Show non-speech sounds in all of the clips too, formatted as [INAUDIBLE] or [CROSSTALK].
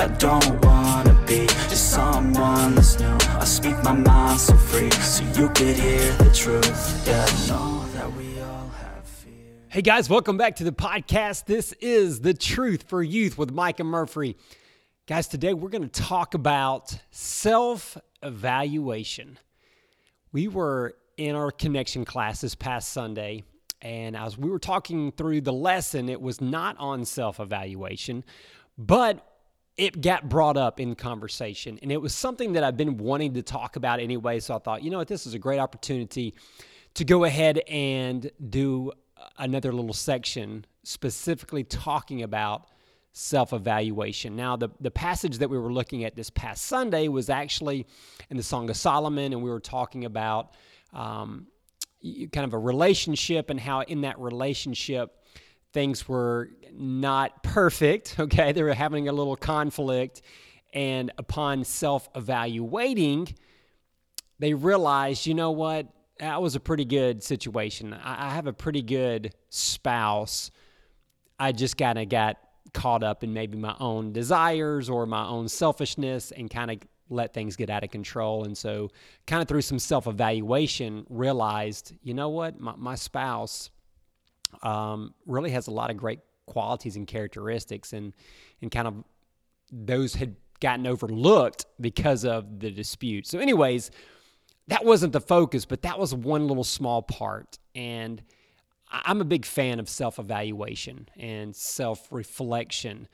I don't wanna be just someone that's new. I speak my mind so free, so you could hear the truth. Yeah. Hey guys, welcome back to the podcast. This is The Truth for Youth with Micah Murphy. Guys, today we're going to talk about self evaluation. We were in our connection class this past Sunday, and as we were talking through the lesson, it was not on self evaluation, but it got brought up in conversation. And it was something that I've been wanting to talk about anyway. So I thought, you know what, this is a great opportunity to go ahead and do another little section specifically talking about self evaluation. Now, the, the passage that we were looking at this past Sunday was actually in the Song of Solomon, and we were talking about um, kind of a relationship and how in that relationship things were not perfect. [LAUGHS] Okay, they were having a little conflict, and upon self evaluating, they realized, you know what, that was a pretty good situation. I, I have a pretty good spouse. I just kind of got caught up in maybe my own desires or my own selfishness and kind of let things get out of control. And so, kind of through some self evaluation, realized, you know what, my, my spouse um, really has a lot of great qualities and characteristics, and and kind of those had gotten overlooked because of the dispute. So, anyways, that wasn't the focus, but that was one little small part. And I'm a big fan of self evaluation and self reflection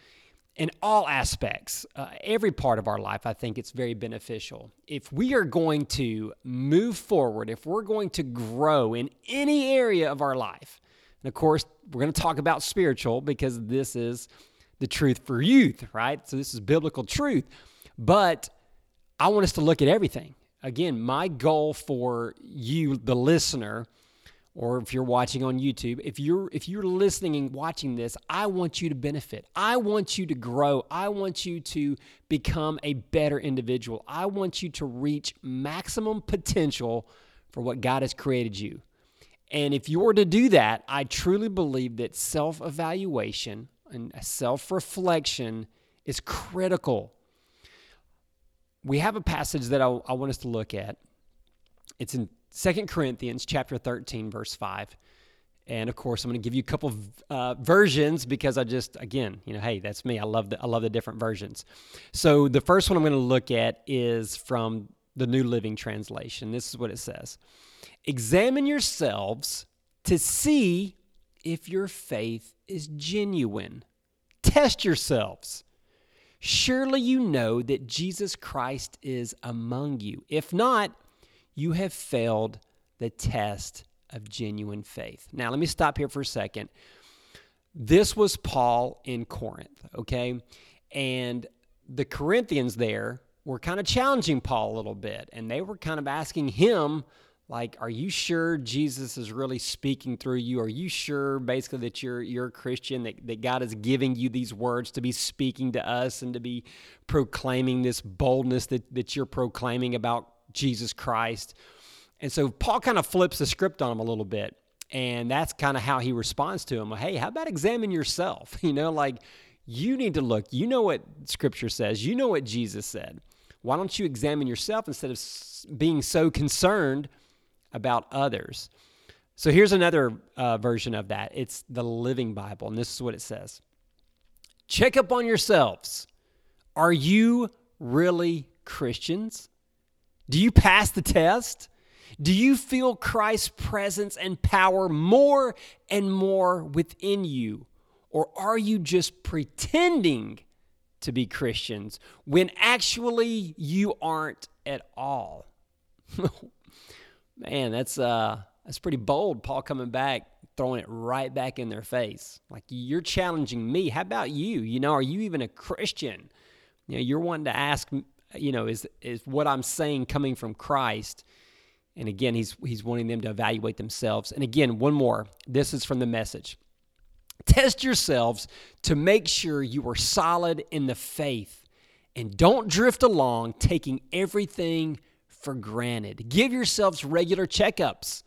in all aspects, uh, every part of our life, I think it's very beneficial. If we are going to move forward, if we're going to grow in any area of our life, and of course, we're going to talk about spiritual because this is the truth for youth, right? So this is biblical truth. But I want us to look at everything. Again, my goal for you, the listener, or if you're watching on YouTube, if you're if you're listening and watching this, I want you to benefit. I want you to grow. I want you to become a better individual. I want you to reach maximum potential for what God has created you. And if you were to do that, I truly believe that self-evaluation and self-reflection is critical. We have a passage that I, I want us to look at. It's in Second Corinthians chapter 13, verse 5. And of course, I'm going to give you a couple of uh, versions because I just, again, you know, hey, that's me. I love the I love the different versions. So the first one I'm going to look at is from the New Living Translation. This is what it says: Examine yourselves to see if your faith is genuine. Test yourselves. Surely you know that Jesus Christ is among you. If not, you have failed the test of genuine faith. Now, let me stop here for a second. This was Paul in Corinth, okay? And the Corinthians there were kind of challenging Paul a little bit, and they were kind of asking him, like, are you sure Jesus is really speaking through you? Are you sure basically that you're you're a Christian, that, that God is giving you these words to be speaking to us and to be proclaiming this boldness that, that you're proclaiming about Jesus Christ. And so Paul kind of flips the script on him a little bit. And that's kind of how he responds to him. Hey, how about examine yourself? [LAUGHS] You know, like you need to look. You know what scripture says, you know what Jesus said. Why don't you examine yourself instead of being so concerned about others? So here's another uh, version of that. It's the Living Bible, and this is what it says Check up on yourselves. Are you really Christians? Do you pass the test? Do you feel Christ's presence and power more and more within you? Or are you just pretending to be Christians when actually you aren't at all? [LAUGHS] Man, that's uh that's pretty bold. Paul coming back, throwing it right back in their face. Like you're challenging me. How about you? You know, are you even a Christian? You know, you're wanting to ask you know, is is what I'm saying coming from Christ? And again, he's he's wanting them to evaluate themselves. And again, one more. This is from the message. Test yourselves to make sure you are solid in the faith and don't drift along taking everything for granted. Give yourselves regular checkups.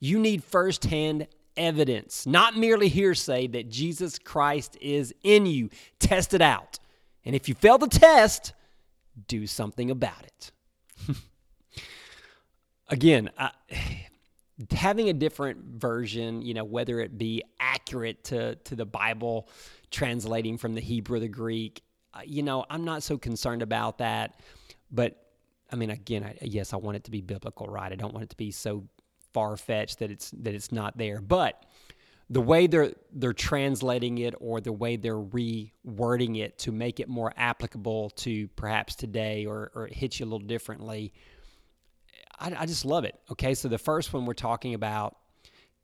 You need firsthand evidence, not merely hearsay that Jesus Christ is in you. Test it out And if you fail the test, do something about it. [LAUGHS] Again, I, [SIGHS] having a different version, you know, whether it be accurate to, to the Bible, translating from the Hebrew or the Greek, uh, you know, I'm not so concerned about that. But I mean, again, I, yes, I want it to be biblical, right? I don't want it to be so far fetched that it's that it's not there. But the way they're they're translating it or the way they're rewording it to make it more applicable to perhaps today or, or it hits you a little differently I, I just love it. Okay, so the first one we're talking about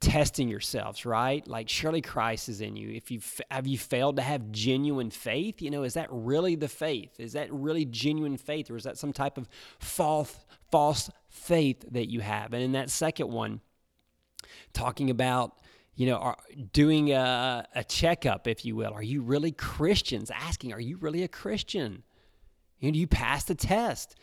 testing yourselves, right? Like surely Christ is in you. If you have you failed to have genuine faith, you know, is that really the faith? Is that really genuine faith, or is that some type of false false faith that you have? And in that second one, talking about you know, doing a, a checkup, if you will. Are you really Christians? Asking, are you really a Christian? You know, do you pass the test?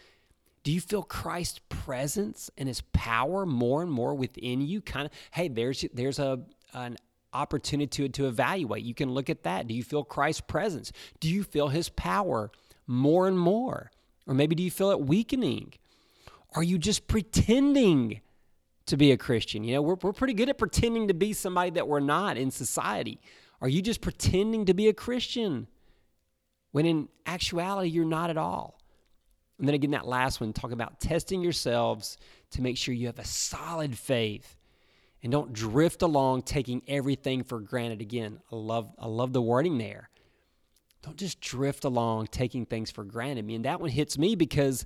Do you feel Christ's presence and his power more and more within you? Kind of, hey, there's there's a an opportunity to, to evaluate. You can look at that. Do you feel Christ's presence? Do you feel his power more and more? Or maybe do you feel it weakening? Are you just pretending to be a Christian? You know, we're, we're pretty good at pretending to be somebody that we're not in society. Are you just pretending to be a Christian when in actuality you're not at all? And then again, that last one, talk about testing yourselves to make sure you have a solid faith and don't drift along taking everything for granted. Again, I love, I love the wording there. Don't just drift along taking things for granted. I mean, that one hits me because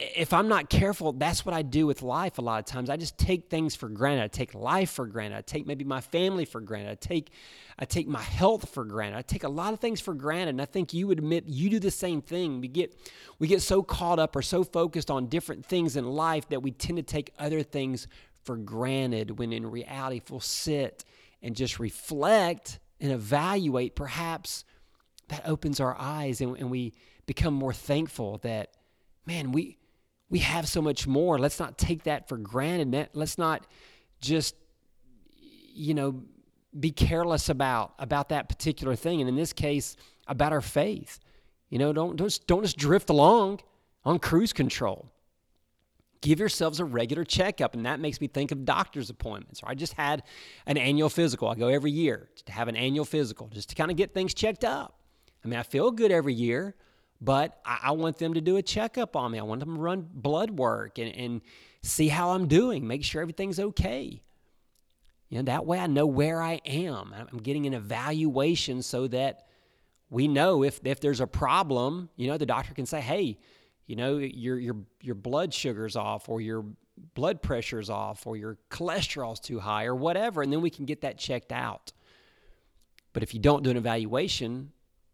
if I'm not careful, that's what I do with life a lot of times. I just take things for granted. I take life for granted. I take maybe my family for granted. I take I take my health for granted. I take a lot of things for granted. And I think you admit you do the same thing. We get we get so caught up or so focused on different things in life that we tend to take other things for granted when in reality if we'll sit and just reflect and evaluate, perhaps that opens our eyes and, and we become more thankful that man, we we have so much more. Let's not take that for granted. Let's not just, you know, be careless about about that particular thing. And in this case, about our faith. You know, don't don't don't just drift along on cruise control. Give yourselves a regular checkup, and that makes me think of doctor's appointments. I just had an annual physical. I go every year to have an annual physical just to kind of get things checked up. I mean, I feel good every year, but I, I, want them to do a checkup on me. I want them to run blood work and, and see how I'm doing, make sure everything's okay. You know, that way I know where I am. I'm getting an evaluation so that we know if, if there's a problem, you know, the doctor can say, hey, you know, your, your, your blood sugar's off or your blood pressure's off or your cholesterol's too high or whatever. And then we can get that checked out. But if you don't do an evaluation,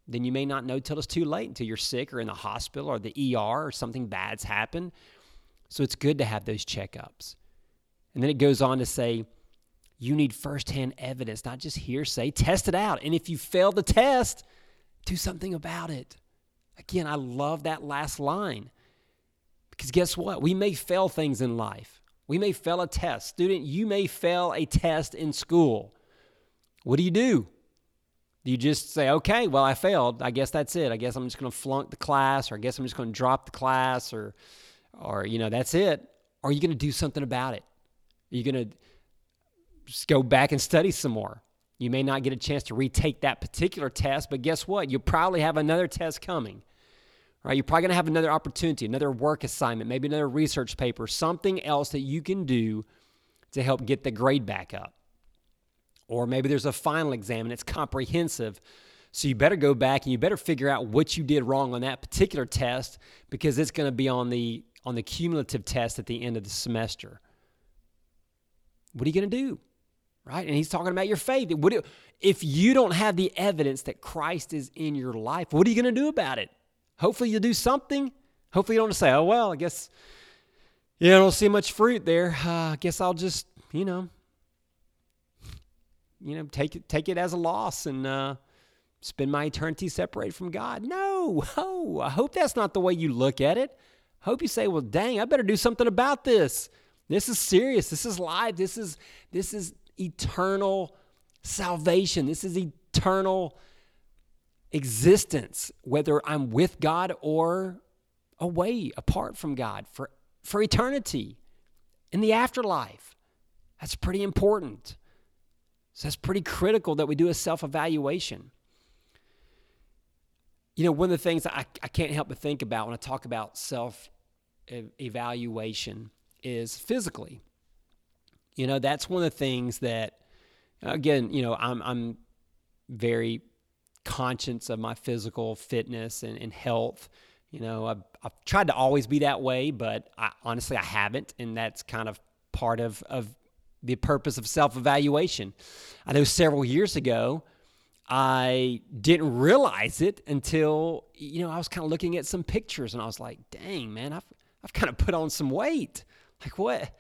then you may not know till it's too late, until you're sick or in the hospital or the ER or something bad's happened. So it's good to have those checkups. And then it goes on to say, you need firsthand evidence, not just hearsay. Test it out. And if you fail the test, do something about it. Again, I love that last line. Because guess what? We may fail things in life. We may fail a test. Student, you may fail a test in school. What do you do? You just say, okay, well, I failed. I guess that's it. I guess I'm just going to flunk the class, or I guess I'm just going to drop the class, or, or you know, that's it. Or are you going to do something about it? Are you going to just go back and study some more? You may not get a chance to retake that particular test, but guess what? You'll probably have another test coming. Right? You're probably going to have another opportunity, another work assignment, maybe another research paper, something else that you can do to help get the grade back up. Or maybe there's a final exam and it's comprehensive. So you better go back and you better figure out what you did wrong on that particular test because it's going to be on the on the cumulative test at the end of the semester. What are you going to do? Right? And he's talking about your faith. What do, if you don't have the evidence that Christ is in your life, what are you going to do about it? Hopefully you'll do something. Hopefully you don't say, "Oh well, I guess yeah, I don't see much fruit there. Uh, I guess I'll just, you know, you know, take it take it as a loss and uh, spend my eternity separated from God. No, [LAUGHS] oh, I hope that's not the way you look at it. Hope you say, well, dang, I better do something about this. This is serious. This is life. This is this is eternal salvation. This is eternal existence, whether I'm with God or away, apart from God for, for eternity in the afterlife. That's pretty important. So that's pretty critical that we do a self evaluation. You know, one of the things I, I can't help but think about when I talk about self evaluation is physically. You know, that's one of the things that, again, you know, I'm, I'm very conscious of my physical fitness and, and health. You know, I've, I've, tried to always be that way, but I, honestly, I haven't. And that's kind of part of, of the purpose of self evaluation. I know several years ago, I didn't realize it until, you know, I was kind of looking at some pictures and I was like, dang, man, I've, I've kind of put on some weight. Like, what?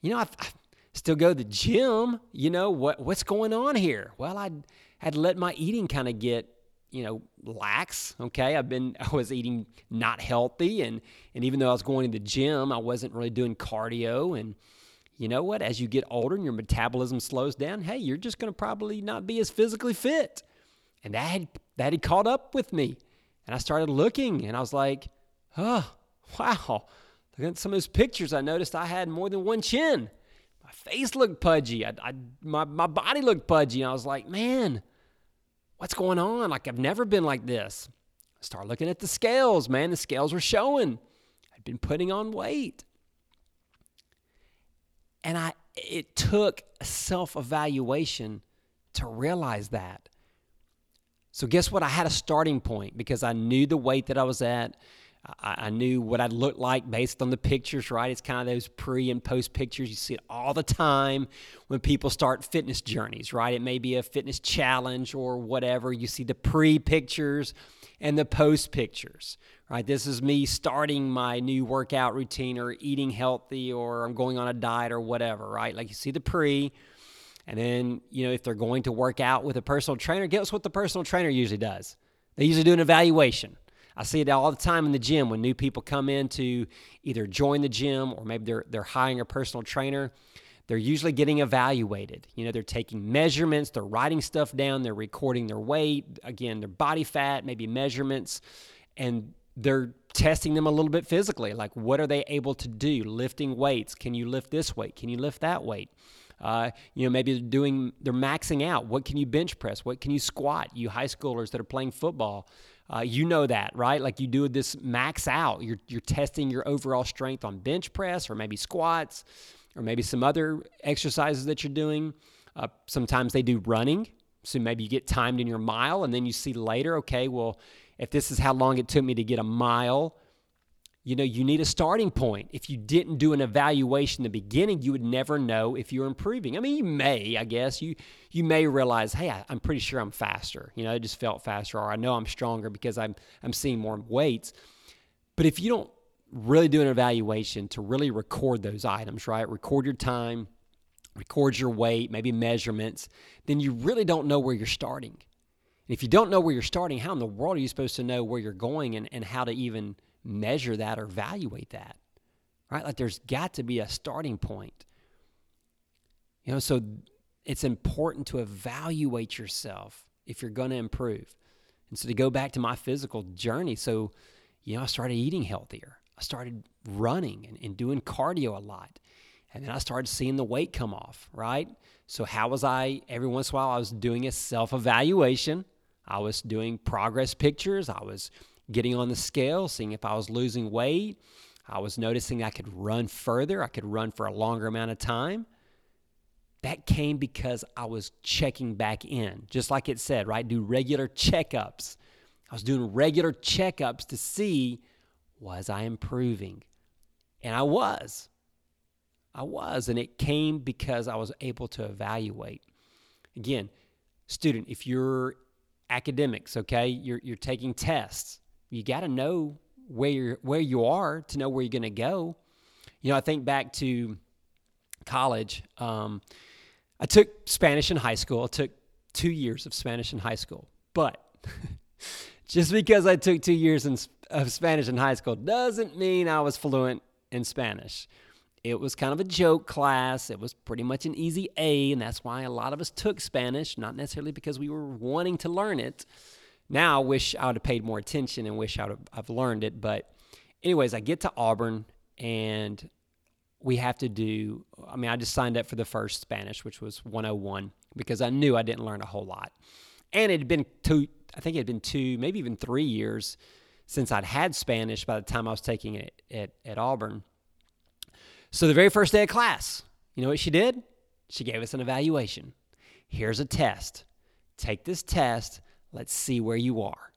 You know, I've, I still go to the gym. You know, what, what's going on here? Well, I had let my eating kind of get, you know, lax. Okay. I've been, [LAUGHS] I was eating not healthy. And, and even though I was going to the gym, I wasn't really doing cardio. And, you know what? As you get older and your metabolism slows down, hey, you're just going to probably not be as physically fit. And that had, that had caught up with me. And I started looking and I was like, oh, wow. Look at some of those pictures. I noticed I had more than one chin. My face looked pudgy. I, I, my, my body looked pudgy. And I was like, man, what's going on? Like, I've never been like this. I started looking at the scales, man. The scales were showing. I'd been putting on weight. And I it took self-evaluation to realize that. So guess what? I had a starting point because I knew the weight that I was at. I, I knew what I looked like based on the pictures, right? It's kind of those pre and post pictures. You see it all the time when people start fitness journeys, right? It may be a fitness challenge or whatever. You see the pre pictures and the post pictures, right? This is me starting my new workout routine or eating healthy or I'm going on a diet or whatever, right? Like you see the pre, and then, you know, if they're going to work out with a personal trainer, guess what the personal trainer usually does? They usually do an evaluation. I see it all the time in the gym when new people come in to either join the gym or maybe they're, they're hiring a personal trainer. They're usually getting evaluated. You know, they're taking measurements, they're writing stuff down, they're recording their weight, again, their body fat, maybe measurements, and they're testing them a little bit physically. Like, what are they able to do? Lifting weights. Can you lift this weight? Can you lift that weight? Uh, you know, maybe they're doing, they're maxing out. What can you bench press? What can you squat? You high schoolers that are playing football, uh, you know that, right? Like you do this max out. You're, you're testing your overall strength on bench press or maybe squats or maybe some other exercises that you're doing. Uh, sometimes they do running. So maybe you get timed in your mile and then you see later, okay, well, if this is how long it took me to get a mile, you know, you need a starting point. If you didn't do an evaluation in the beginning, you would never know if you're improving. I mean, you may, I guess, you you may realize, hey, I, am pretty sure I'm faster. You know, I just felt faster, or I know I'm stronger because I'm I'm seeing more weights. But if you don't really do an evaluation to really record those items, right? Record your time, record your weight, maybe measurements, then you really don't know where you're starting. And if you don't know where you're starting, how in the world are you supposed to know where you're going and, and how to even measure that or evaluate that, right? Like there's got to be a starting point. You know, so it's important to evaluate yourself if you're going to improve. And so to go back to my physical journey, so, you know, I started eating healthier. I started running and, and doing cardio a lot. And then I started seeing the weight come off, right? So, how was I? Every once in a while, I was doing a self evaluation. I was doing progress pictures. I was getting on the scale, seeing if I was losing weight. I was noticing I could run further, I could run for a longer amount of time. That came because I was checking back in, just like it said, right? Do regular checkups. I was doing regular checkups to see was I improving? And I was. I was. And it came because I was able to evaluate. Again, student, if you're academics, okay, you're, you're taking tests, you got to know where you're, where you are to know where you're going to go. You know, I think back to college. Um, I took Spanish in high school. I took two years of Spanish in high school, but [LAUGHS] just because I took two years in, of Spanish in high school doesn't mean I was fluent in Spanish. It was kind of a joke class. It was pretty much an easy A, and that's why a lot of us took Spanish, not necessarily because we were wanting to learn it, Now I wish I would have paid more attention and wish I would have I've learned it. But, anyways, I get to Auburn and we have to do, I mean, I just signed up for the first Spanish, which was 101, because I knew I didn't learn a whole lot. And it had been two, I think it had been two, maybe even three years since I'd had Spanish by the time I was taking it at, at Auburn. So the very first day of class, you know what she did? She gave us an evaluation. Here's a test. Take this test. Let's see where you are.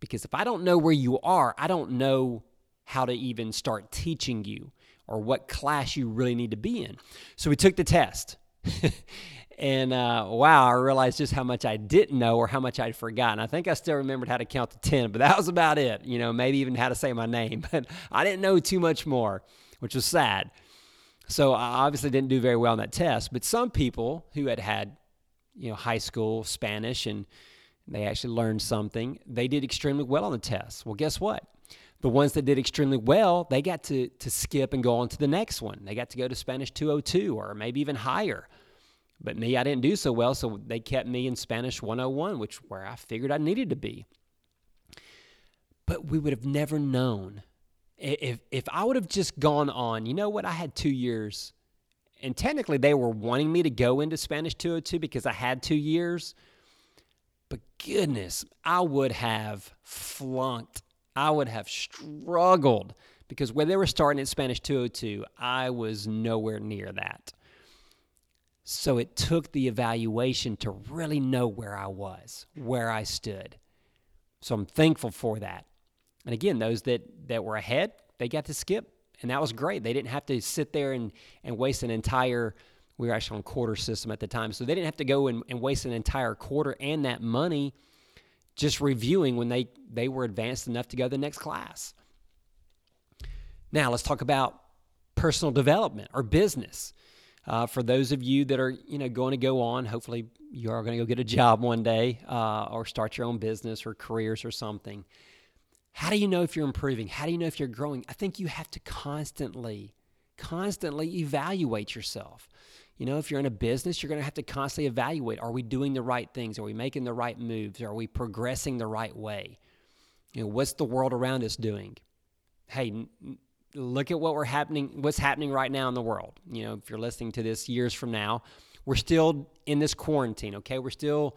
Because if I don't know where you are, I don't know how to even start teaching you or what class you really need to be in. So we took the test. [LAUGHS] and uh, wow, I realized just how much I didn't know or how much I'd forgotten. I think I still remembered how to count to 10, but that was about it. You know, maybe even how to say my name, [LAUGHS] but I didn't know too much more, which was sad. So I obviously didn't do very well on that test, but some people who had had, you know, high school Spanish and they actually learned something, they did extremely well on the test. Well, guess what? the ones that did extremely well, they got to, to skip and go on to the next one. They got to go to Spanish 202 or maybe even higher. But me, I didn't do so well, so they kept me in Spanish 101, which where I figured I needed to be. But we would have never known if if I would have just gone on. You know what? I had two years, and technically they were wanting me to go into Spanish 202 because I had two years. But goodness, I would have flunked I would have struggled because when they were starting at Spanish 202, I was nowhere near that. So it took the evaluation to really know where I was, where I stood. So I'm thankful for that. And again, those that, that were ahead, they got to skip, and that was great. They didn't have to sit there and, and waste an entire, we were actually on quarter system at the time, so they didn't have to go and, and waste an entire quarter and that money just reviewing when they, they were advanced enough to go to the next class. Now, let's talk about personal development or business. Uh, for those of you that are you know going to go on, hopefully you are going to go get a job one day uh, or start your own business or careers or something. How do you know if you're improving? How do you know if you're growing? I think you have to constantly, constantly evaluate yourself. You know, if you're in a business, you're going to have to constantly evaluate are we doing the right things? Are we making the right moves? Are we progressing the right way? You know, what's the world around us doing? Hey, look at what we're happening what's happening right now in the world. You know, if you're listening to this years from now, we're still in this quarantine, okay? We're still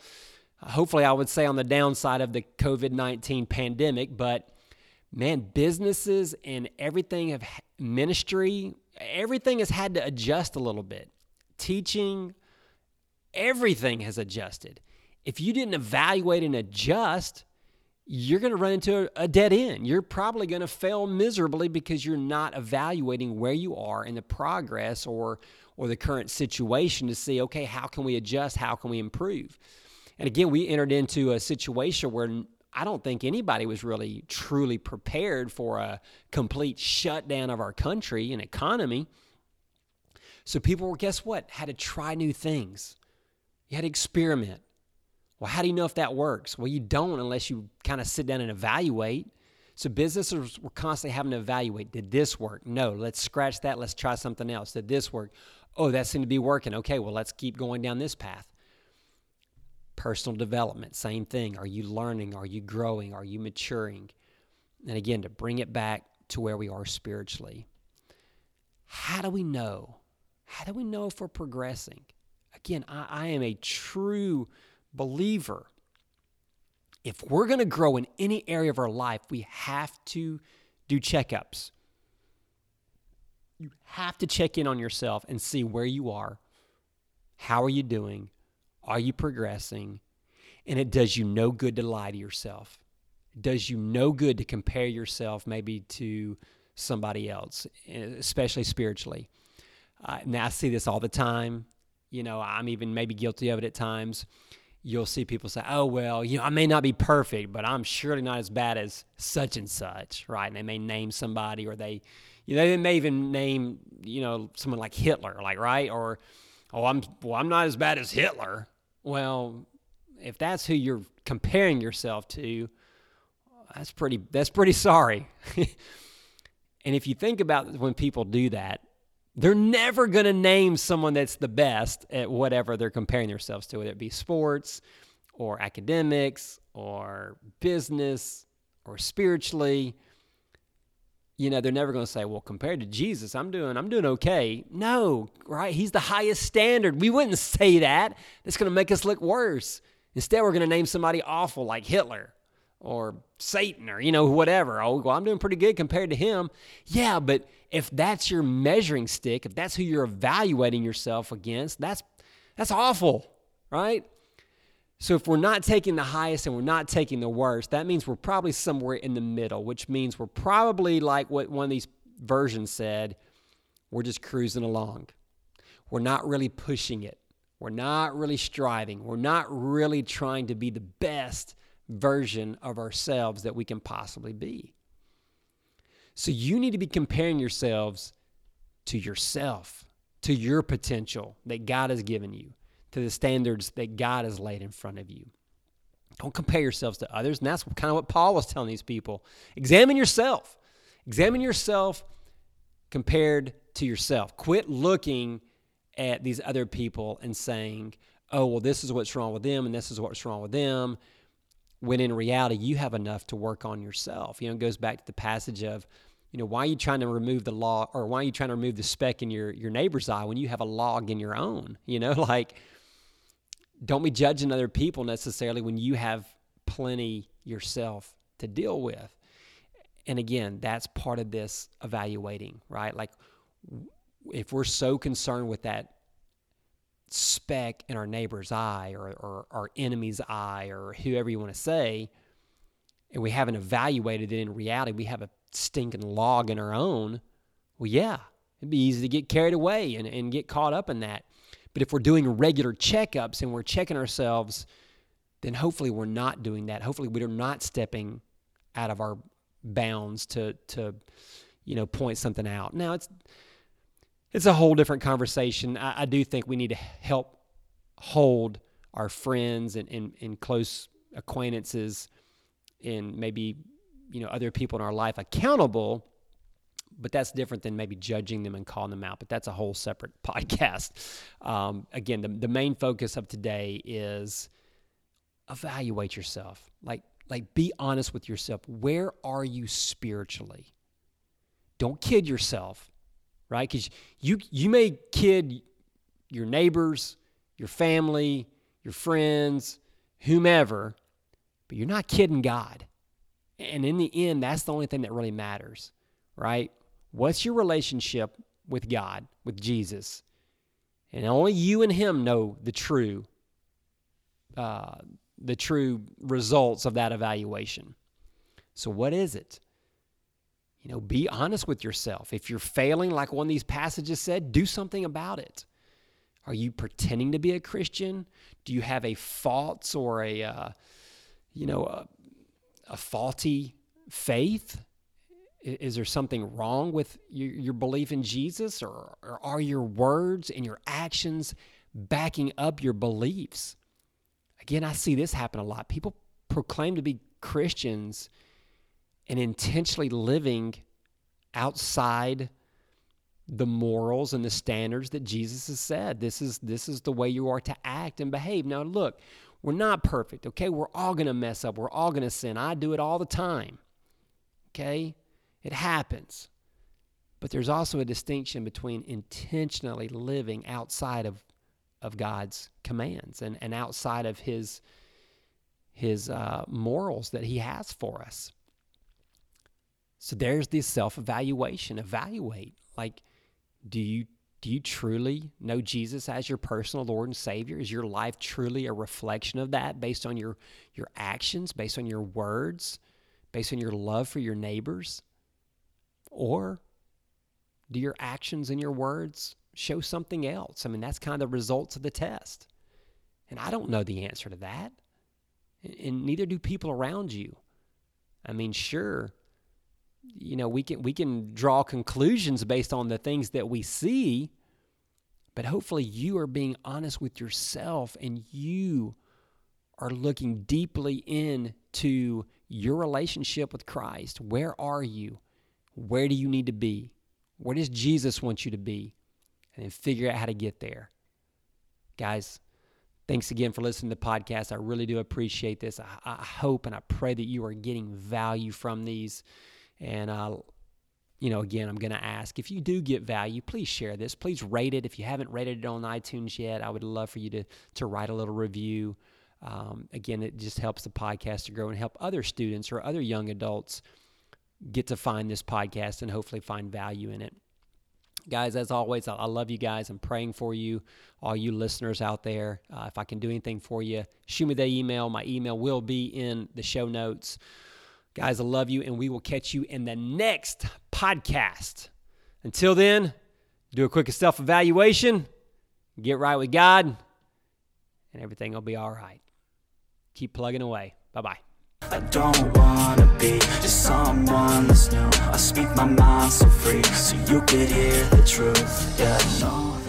hopefully I would say on the downside of the COVID-19 pandemic, but man, businesses and everything of ministry, everything has had to adjust a little bit teaching, everything has adjusted. If you didn't evaluate and adjust, you're going to run into a dead end. You're probably going to fail miserably because you're not evaluating where you are in the progress or or the current situation to see, okay, how can we adjust? How can we improve? And again, we entered into a situation where I don't think anybody was really truly prepared for a complete shutdown of our country and economy. So people were, guess what? Had to try new things. You had to experiment. Well, how do you know if that works? Well, you don't unless you kind of sit down and evaluate. So businesses were constantly having to evaluate. Did this work? No. Let's scratch that. Let's try something else. Did this work? Oh, that seemed to be working. Okay, well, let's keep going down this path. Personal development, same thing. Are you learning? Are you growing? Are you maturing? And again, to bring it back to where we are spiritually. How do we know how do we know if we're progressing? Again, I, I am a true believer. If we're going to grow in any area of our life, we have to do checkups. You have to check in on yourself and see where you are. How are you doing? Are you progressing? And it does you no good to lie to yourself. It does you no good to compare yourself maybe to somebody else, especially spiritually. Uh, now I see this all the time. You know, I'm even maybe guilty of it at times. You'll see people say, "Oh well, you know, I may not be perfect, but I'm surely not as bad as such and such," right? And they may name somebody, or they, you know, they may even name, you know, someone like Hitler, like right, or, oh, I'm well, I'm not as bad as Hitler. Well, if that's who you're comparing yourself to, that's pretty that's pretty sorry. [LAUGHS] and if you think about when people do that, they're never going to name someone that's the best at whatever they're comparing themselves to, whether it be sports or academics or business or spiritually, you know, they're never going to say, "Well, compared to Jesus, I'm doing I'm doing okay." No, right? He's the highest standard. We wouldn't say that. That's going to make us look worse. Instead, we're going to name somebody awful like Hitler or Satan or you know whatever. Oh, well, I'm doing pretty good compared to him. Yeah, but if that's your measuring stick, if that's who you're evaluating yourself against, that's that's awful, right? So if we're not taking the highest and we're not taking the worst, that means we're probably somewhere in the middle, which means we're probably like what one of these versions said, we're just cruising along. We're not really pushing it. We're not really striving. We're not really trying to be the best version of ourselves that we can possibly be. So you need to be comparing yourselves to yourself, to your potential that God has given you to the standards that God has laid in front of you. Don't compare yourselves to others. And that's kind of what Paul was telling these people. Examine yourself. Examine yourself compared to yourself. Quit looking at these other people and saying, oh, well, this is what's wrong with them and this is what's wrong with them. When in reality, you have enough to work on yourself. You know, it goes back to the passage of, you know, why are you trying to remove the law or why are you trying to remove the speck in your, your neighbor's eye when you have a log in your own? You know, [LAUGHS] like, don't be judging other people necessarily when you have plenty yourself to deal with. And again, that's part of this evaluating, right? Like if we're so concerned with that speck in our neighbor's eye or, or our enemy's eye or whoever you want to say, and we haven't evaluated it in reality, we have a stinking log in our own. Well, yeah, it'd be easy to get carried away and, and get caught up in that. But if we're doing regular checkups and we're checking ourselves, then hopefully we're not doing that. Hopefully we're not stepping out of our bounds to to you know point something out. Now it's it's a whole different conversation. I, I do think we need to help hold our friends and, and, and close acquaintances and maybe you know other people in our life accountable but that's different than maybe judging them and calling them out. But that's a whole separate [LAUGHS] podcast. Um, again, the, the main focus of today is evaluate yourself. Like, like be honest with yourself. Where are you spiritually? Don't kid yourself, right? Because you you may kid your neighbors, your family, your friends, whomever, but you're not kidding God. And in the end, that's the only thing that really matters, right? What's your relationship with God, with Jesus? And only you and Him know the true, uh, the true results of that evaluation. So, what is it? You know, be honest with yourself. If you're failing, like one of these passages said, do something about it. Are you pretending to be a Christian? Do you have a false or a, uh, you know, a, a faulty faith? Is there something wrong with your, belief in Jesus, or, or are your words and your actions backing up your beliefs? Again, I see this happen a lot. People proclaim to be Christians and intentionally living outside the morals and the standards that Jesus has said. This is this is the way you are to act and behave. Now look, we're not perfect, okay? We're all going to mess up. We're all going to sin. I do it all the time. Okay? It happens. But there's also a distinction between intentionally living outside of, of God's commands and, and outside of His, his uh, morals that He has for us. So there's this self evaluation. Evaluate. Like, do you do you truly know Jesus as your personal Lord and Savior? Is your life truly a reflection of that based on your your actions, based on your words, based on your love for your neighbors? Or do your actions and your words show something else? I mean, that's kind of the results of the test. And I don't know the answer to that. And neither do people around you. I mean, sure, you know, we can we can draw conclusions based on the things that we see, but hopefully you are being honest with yourself and you are looking deeply into your relationship with Christ. Where are you? Where do you need to be? Where does Jesus want you to be? And then figure out how to get there. Guys, Thanks again for listening to the podcast. I really do appreciate this. I, I hope and I pray that you are getting value from these. And, uh, you know, again, I'm going to ask if you do get value, please share this. Please rate it. If you haven't rated it on iTunes yet, I would love for you to, to write a little review. Um, again, it just helps the podcast to grow and help other students or other young adults get to find this podcast and hopefully find value in it. Guys, as always, I love you guys. I'm praying for you, all you listeners out there. Uh, if I can do anything for you, shoot me the email. My email will be in the show notes. Guys, I love you, and we will catch you in the next podcast. Until then, do a quick self evaluation, get right with God, and everything will be all right. Keep plugging away. Bye bye. I don't wanna be just someone that's new. I speak my mind so free So you could hear the truth. Yeah, I